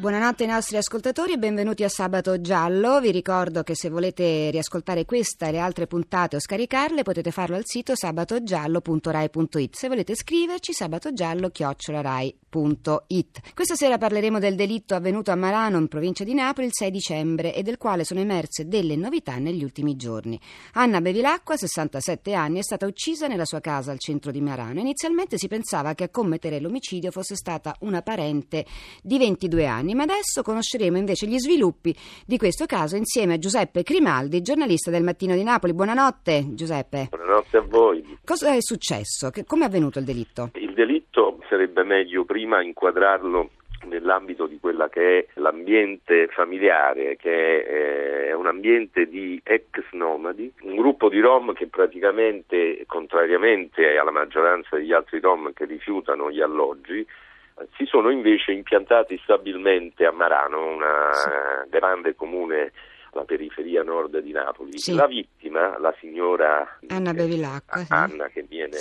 Buonanotte ai nostri ascoltatori e benvenuti a Sabato Giallo. Vi ricordo che se volete riascoltare questa e le altre puntate o scaricarle potete farlo al sito sabatogiallo.rai.it. Se volete scriverci sabatogiallo.rai.it. Questa sera parleremo del delitto avvenuto a Marano in provincia di Napoli il 6 dicembre e del quale sono emerse delle novità negli ultimi giorni. Anna Bevilacqua, 67 anni, è stata uccisa nella sua casa al centro di Marano. Inizialmente si pensava che a commettere l'omicidio fosse stata una parente di 22 anni anni, ma adesso conosceremo invece gli sviluppi di questo caso insieme a Giuseppe Crimaldi, giornalista del Mattino di Napoli. Buonanotte Giuseppe. Buonanotte a voi. Cosa è successo? Come è avvenuto il delitto? Il delitto sarebbe meglio prima inquadrarlo nell'ambito di quella che è l'ambiente familiare, che è eh, un ambiente di ex nomadi, un gruppo di Rom che praticamente, contrariamente alla maggioranza degli altri Rom che rifiutano gli alloggi, si sono invece impiantati stabilmente a Marano, una sì. grande comune alla periferia nord di Napoli. Sì. La vittima, la signora Anna Bevilacqua, Anna che viene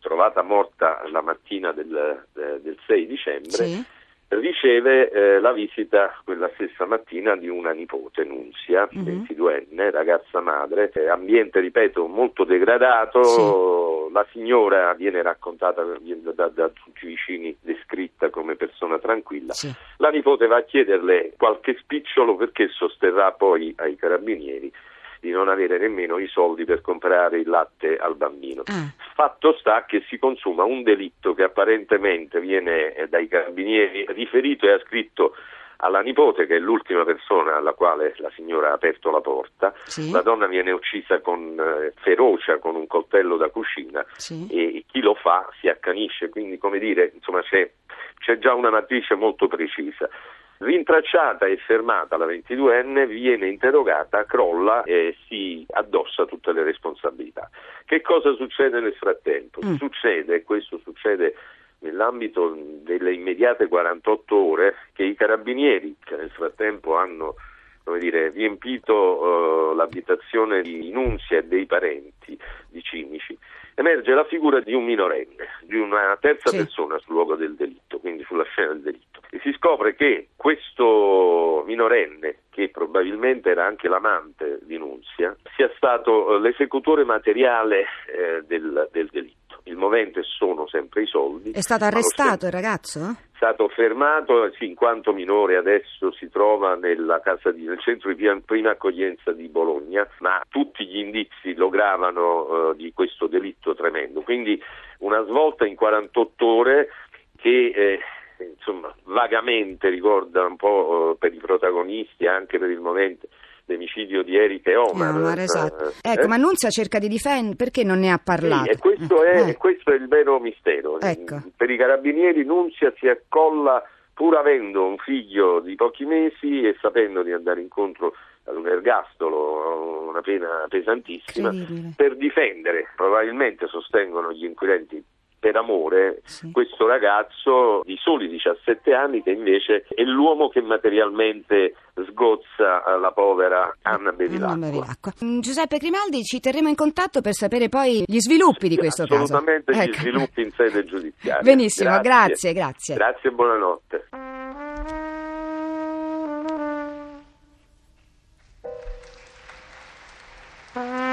trovata morta la mattina del, del 6 dicembre, riceve eh, la visita quella stessa mattina di una nipote, Nunzia, uh-huh. 22enne, ragazza madre, eh, ambiente, ripeto, molto degradato, sì. la signora viene raccontata da, da, da, tutti i vicini descritta come persona tranquilla, sì. la nipote va a chiederle qualche spicciolo perché sosterrà poi ai carabinieri di non avere nemmeno i soldi per comprare il latte al bambino. Ah. Fatto sta che si consuma un delitto che apparentemente viene eh, dai carabinieri riferito e ascritto alla nipote, che è l'ultima persona alla quale la signora ha aperto la porta. Sì. La donna viene uccisa con eh, ferocia, con un coltello da cucina sì. e chi lo fa si accanisce, quindi come dire, insomma, c'è, c'è già una matrice molto precisa. Rintracciata e fermata la 22enne, viene interrogata, crolla e si addossa tutte le responsabilità. Che cosa succede nel frattempo? Mm. Succede, questo succede nell'ambito delle immediate 48 ore, che i carabinieri, che nel frattempo hanno dire, riempito uh, l'abitazione di Nunzia e dei parenti di Cinici, emerge la figura di un minorenne, di una terza sì. persona sul luogo del delitto, quindi sulla scena del delitto. Si scopre che questo minorenne, che probabilmente era anche l'amante di Nunzia, sia stato eh, l'esecutore materiale eh, del, del delitto. Il movente sono sempre i soldi. È stato arrestato il ragazzo? È stato fermato, sì, in quanto minore adesso si trova di, nel centro di prima accoglienza di Bologna, ma tutti gli indizi lo gravano uh, di questo delitto tremendo. Quindi una svolta in 48 ore che eh, insomma, vagamente ricorda un po' uh, per i protagonisti, anche per il momento l'omicidio di Erika e Omar. Omar esatto. eh, ecco, ma Nunzia cerca di difendere, perché non ne ha parlato? Sì, e questo, è, eh. questo è il vero mistero. Ecco. Per i carabinieri Nunzia si accolla pur avendo un figlio di pochi mesi e sapendo di andare incontro ad un ergastolo, una pena pesantissima, per difendere, probabilmente sostengono gli inquirenti per amore sì. questo ragazzo di soli 17 anni che invece è l'uomo che materialmente sgozza eh, la povera Anna Bevilacqua. Anna Bevilacqua. Mm, Giuseppe Grimaldi, ci terremo in contatto per sapere poi gli sviluppi sì, di questo assolutamente caso. Assolutamente gli ecco. sviluppi in sede giudiziaria. Benissimo, grazie, grazie. Grazie, e buonanotte. Bye.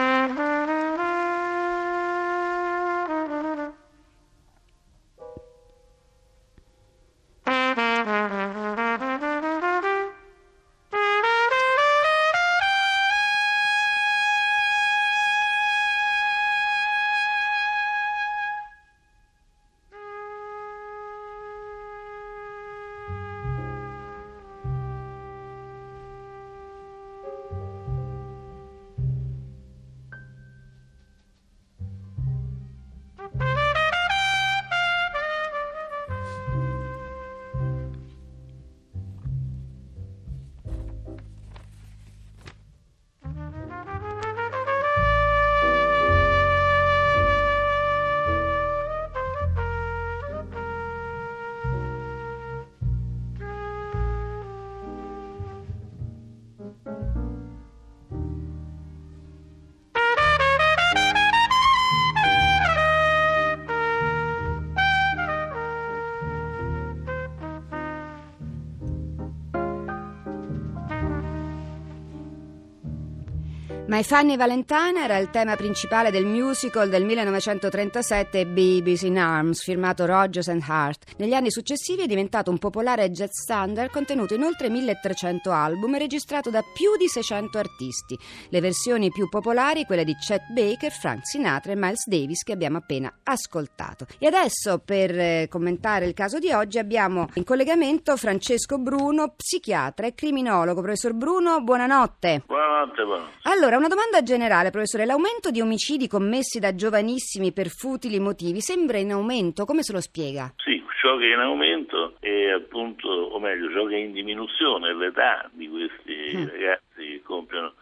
My Fanny Valentine era il tema principale del musical del 1937 Babies in Arms, firmato Rogers and Hart. Negli anni successivi è diventato un popolare jazz standard contenuto in oltre 1300 album e registrato da più di 600 artisti. Le versioni più popolari, quelle di Chet Baker, Frank Sinatra e Miles Davis che abbiamo appena ascoltato. E adesso per eh, commentare il caso di oggi abbiamo in collegamento Francesco Bruno, psichiatra e criminologo. Professor Bruno, buonanotte. Buonanotte, buonanotte. Allora, una domanda generale, professore. L'aumento di omicidi commessi da giovanissimi per futili motivi sembra in aumento? Come se lo spiega? Sì, ciò che è in aumento è appunto, o meglio, ciò che è in diminuzione è l'età di questi mm. ragazzi che compiono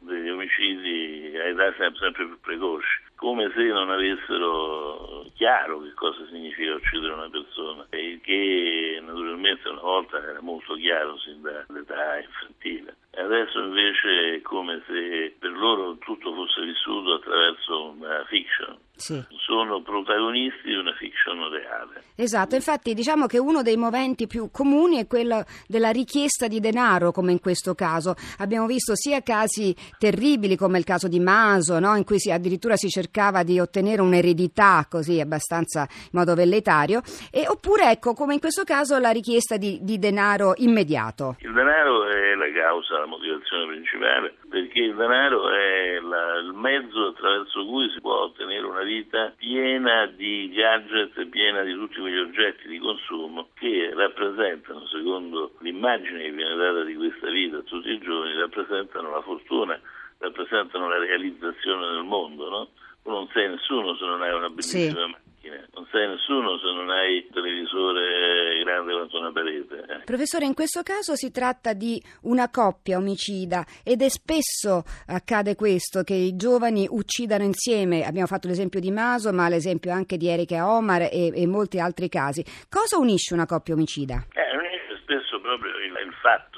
degli omicidi a età sempre, sempre più precoci come se non avessero chiaro che cosa significa uccidere una persona e che naturalmente una volta era molto chiaro sin dall'età infantile. Adesso invece è come se per loro tutto fosse vissuto attraverso una fiction. Sì. Sono protagonisti di una fiction reale. Esatto, infatti diciamo che uno dei moventi più comuni è quello della richiesta di denaro, come in questo caso. Abbiamo visto sia casi terribili come il caso di Maso, no? in cui si, addirittura si cercava di ottenere un'eredità così abbastanza in modo velletario, e, oppure ecco come in questo caso la richiesta di, di denaro immediato. Il denaro è la causa, la motivazione principale, perché il denaro è la, il mezzo attraverso cui si può ottenere una vita piena di gadget, piena di tutti quegli oggetti di consumo che rappresentano, secondo l'immagine che viene data di questa vita a tutti i giorni, rappresentano la fortuna, rappresentano la realizzazione del mondo, no? non sei nessuno se non hai una bellissima sì macchine. Non sei nessuno se non hai un televisore grande quanto una parete. Eh. Professore, in questo caso si tratta di una coppia omicida ed è spesso accade questo, che i giovani uccidano insieme. Abbiamo fatto l'esempio di Maso, ma l'esempio anche di Erika Omar e, e molti altri casi. Cosa unisce una coppia omicida? Eh, unisce spesso proprio il, il fatto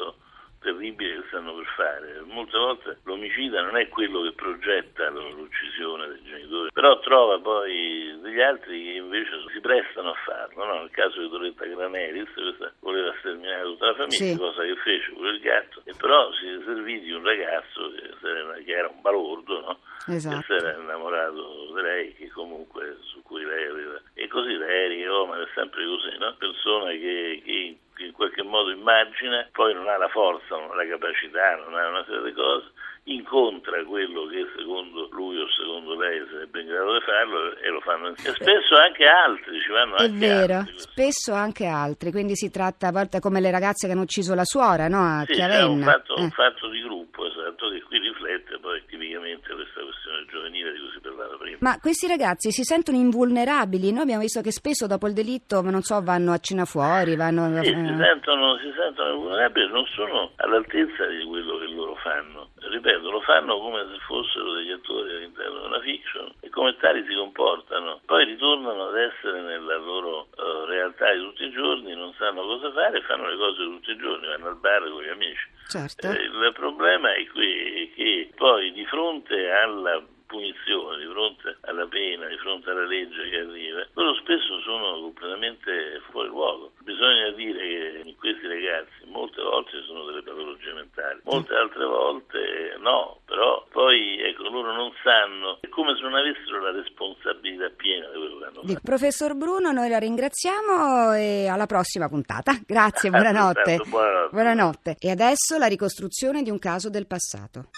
terribile che stanno per fare. Molte volte l'omicida non è quello che progetta l'uccisione dei genitori, però trova poi degli altri che invece si prestano a farlo. No? Nel caso di Doretta Graneris, questa voleva sterminare tutta la famiglia, sì. cosa che fece pure il gatto, e però si servì di un ragazzo che, era un balordo, no? esatto. che si era innamorato di lei, che comunque su cui lei aveva... E così lei, oh, ma è sempre così, no? persona che, che in qualche modo immagina, poi non ha la forza, non ha la capacità, non ha una serie di cose, incontra quello che secondo lui o secondo lei sarebbe in grado di farlo e lo fanno insieme. E spesso anche altri ci vanno È anche vero, altri. spesso anche altri, quindi si tratta a volte come le ragazze che hanno ucciso la suora, no? A sì, Chiavenna. È un fatto, eh. un fatto di gruppo, esatto, che qui riflette poi tipicamente questa questione giovanile di cui si parlava prima. Ma questi ragazzi si sentono invulnerabili? Noi abbiamo visto che spesso dopo il delitto, non so, vanno a cena fuori, vanno... Sì, si sentono, si sentono invulnerabili, non sono all'altezza di quello che loro fanno ripeto, lo fanno come se fossero degli attori all'interno di una fiction e come tali si comportano. Poi ritornano ad essere nella loro uh, realtà di tutti i giorni, non sanno cosa fare e fanno le cose tutti i giorni, vanno al bar con gli amici. Certo. Eh, il problema è qui che poi di fronte alla punizione, di fronte alla pena, di fronte alla legge che arriva, loro spesso sono completamente fuori luogo. Bisogna dire che questi ragazzi molte volte sono delle patologie mentali, molte altre volte no, però poi ecco, loro non sanno, è come se non avessero la responsabilità piena di quello che hanno fatto. Professor Bruno, noi la ringraziamo e alla prossima puntata. Grazie, buonanotte. buonanotte. buonanotte. E adesso la ricostruzione di un caso del passato.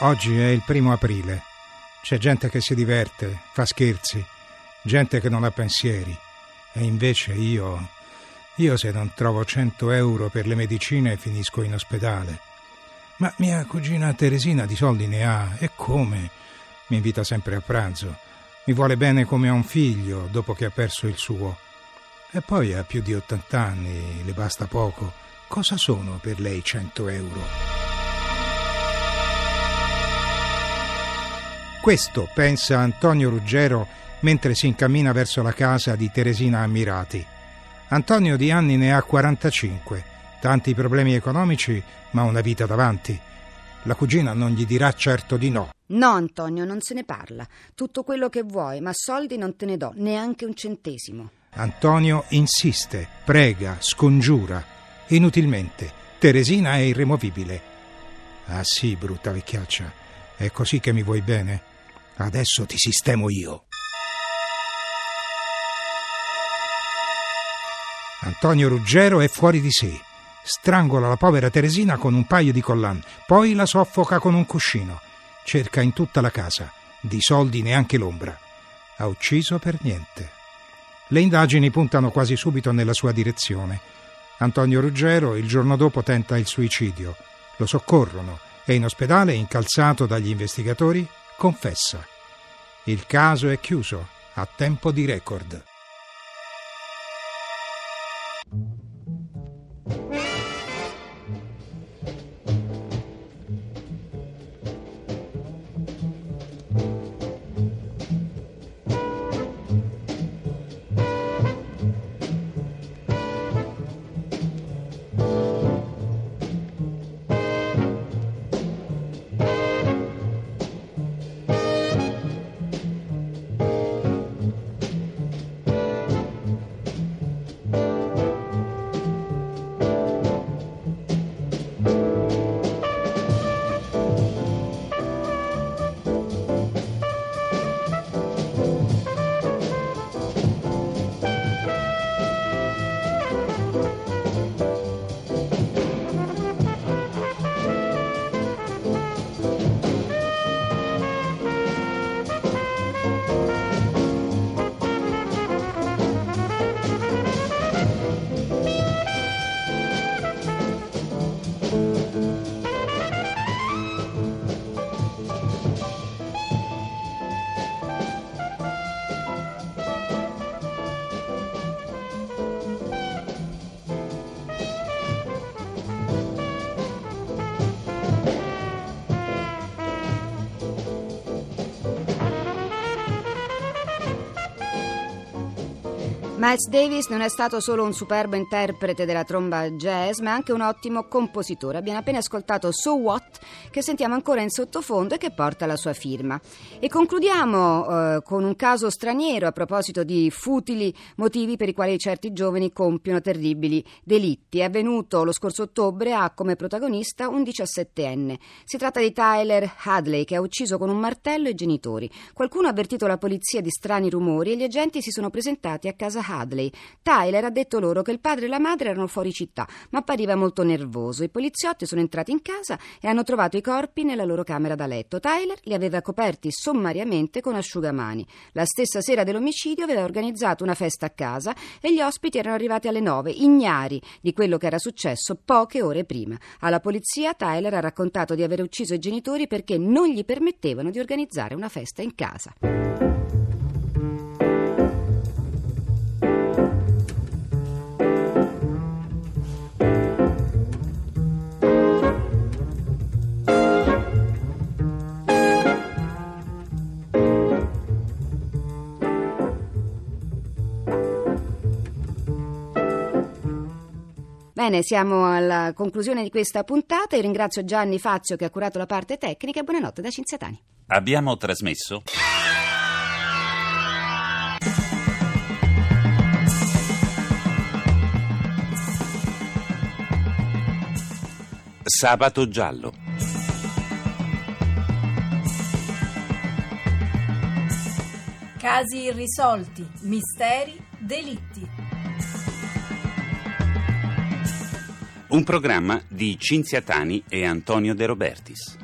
Oggi è il primo aprile. C'è gente che si diverte, fa scherzi, gente che non ha pensieri. E invece io. Io se non trovo 100 euro per le medicine finisco in ospedale. Ma mia cugina Teresina di soldi ne ha, e come? Mi invita sempre a pranzo. Mi vuole bene come a un figlio dopo che ha perso il suo. E poi ha più di 80 anni, le basta poco. Cosa sono per lei 100 euro? Questo pensa Antonio Ruggero mentre si incammina verso la casa di Teresina Ammirati. Antonio di anni ne ha 45, tanti problemi economici, ma una vita davanti. La cugina non gli dirà certo di no. No, Antonio, non se ne parla. Tutto quello che vuoi, ma soldi non te ne do, neanche un centesimo. Antonio insiste, prega, scongiura. Inutilmente. Teresina è irremovibile. Ah sì, brutta vecchiaccia, è così che mi vuoi bene? Adesso ti sistemo io. Antonio Ruggero è fuori di sé. Strangola la povera Teresina con un paio di collan, poi la soffoca con un cuscino. Cerca in tutta la casa, di soldi neanche l'ombra. Ha ucciso per niente. Le indagini puntano quasi subito nella sua direzione. Antonio Ruggero il giorno dopo tenta il suicidio. Lo soccorrono e in ospedale, incalzato dagli investigatori, confessa. Il caso è chiuso a tempo di record. Miles Davis non è stato solo un superbo interprete della tromba jazz, ma anche un ottimo compositore. Abbiamo appena ascoltato So What, che sentiamo ancora in sottofondo e che porta la sua firma. E concludiamo eh, con un caso straniero a proposito di futili motivi per i quali certi giovani compiono terribili delitti. È avvenuto lo scorso ottobre, ha come protagonista un 17enne. Si tratta di Tyler Hadley, che ha ucciso con un martello i genitori. Qualcuno ha avvertito la polizia di strani rumori e gli agenti si sono presentati a casa Hadley Hadley. Tyler ha detto loro che il padre e la madre erano fuori città, ma appariva molto nervoso. I poliziotti sono entrati in casa e hanno trovato i corpi nella loro camera da letto. Tyler li aveva coperti sommariamente con asciugamani. La stessa sera dell'omicidio aveva organizzato una festa a casa e gli ospiti erano arrivati alle nove, ignari di quello che era successo poche ore prima. Alla polizia Tyler ha raccontato di aver ucciso i genitori perché non gli permettevano di organizzare una festa in casa. Bene, siamo alla conclusione di questa puntata. Io ringrazio Gianni Fazio che ha curato la parte tecnica e buonanotte da Cinzia Tani. Abbiamo trasmesso Sabato giallo. Casi irrisolti, misteri, delitti. Un programma di Cinzia Tani e Antonio De Robertis.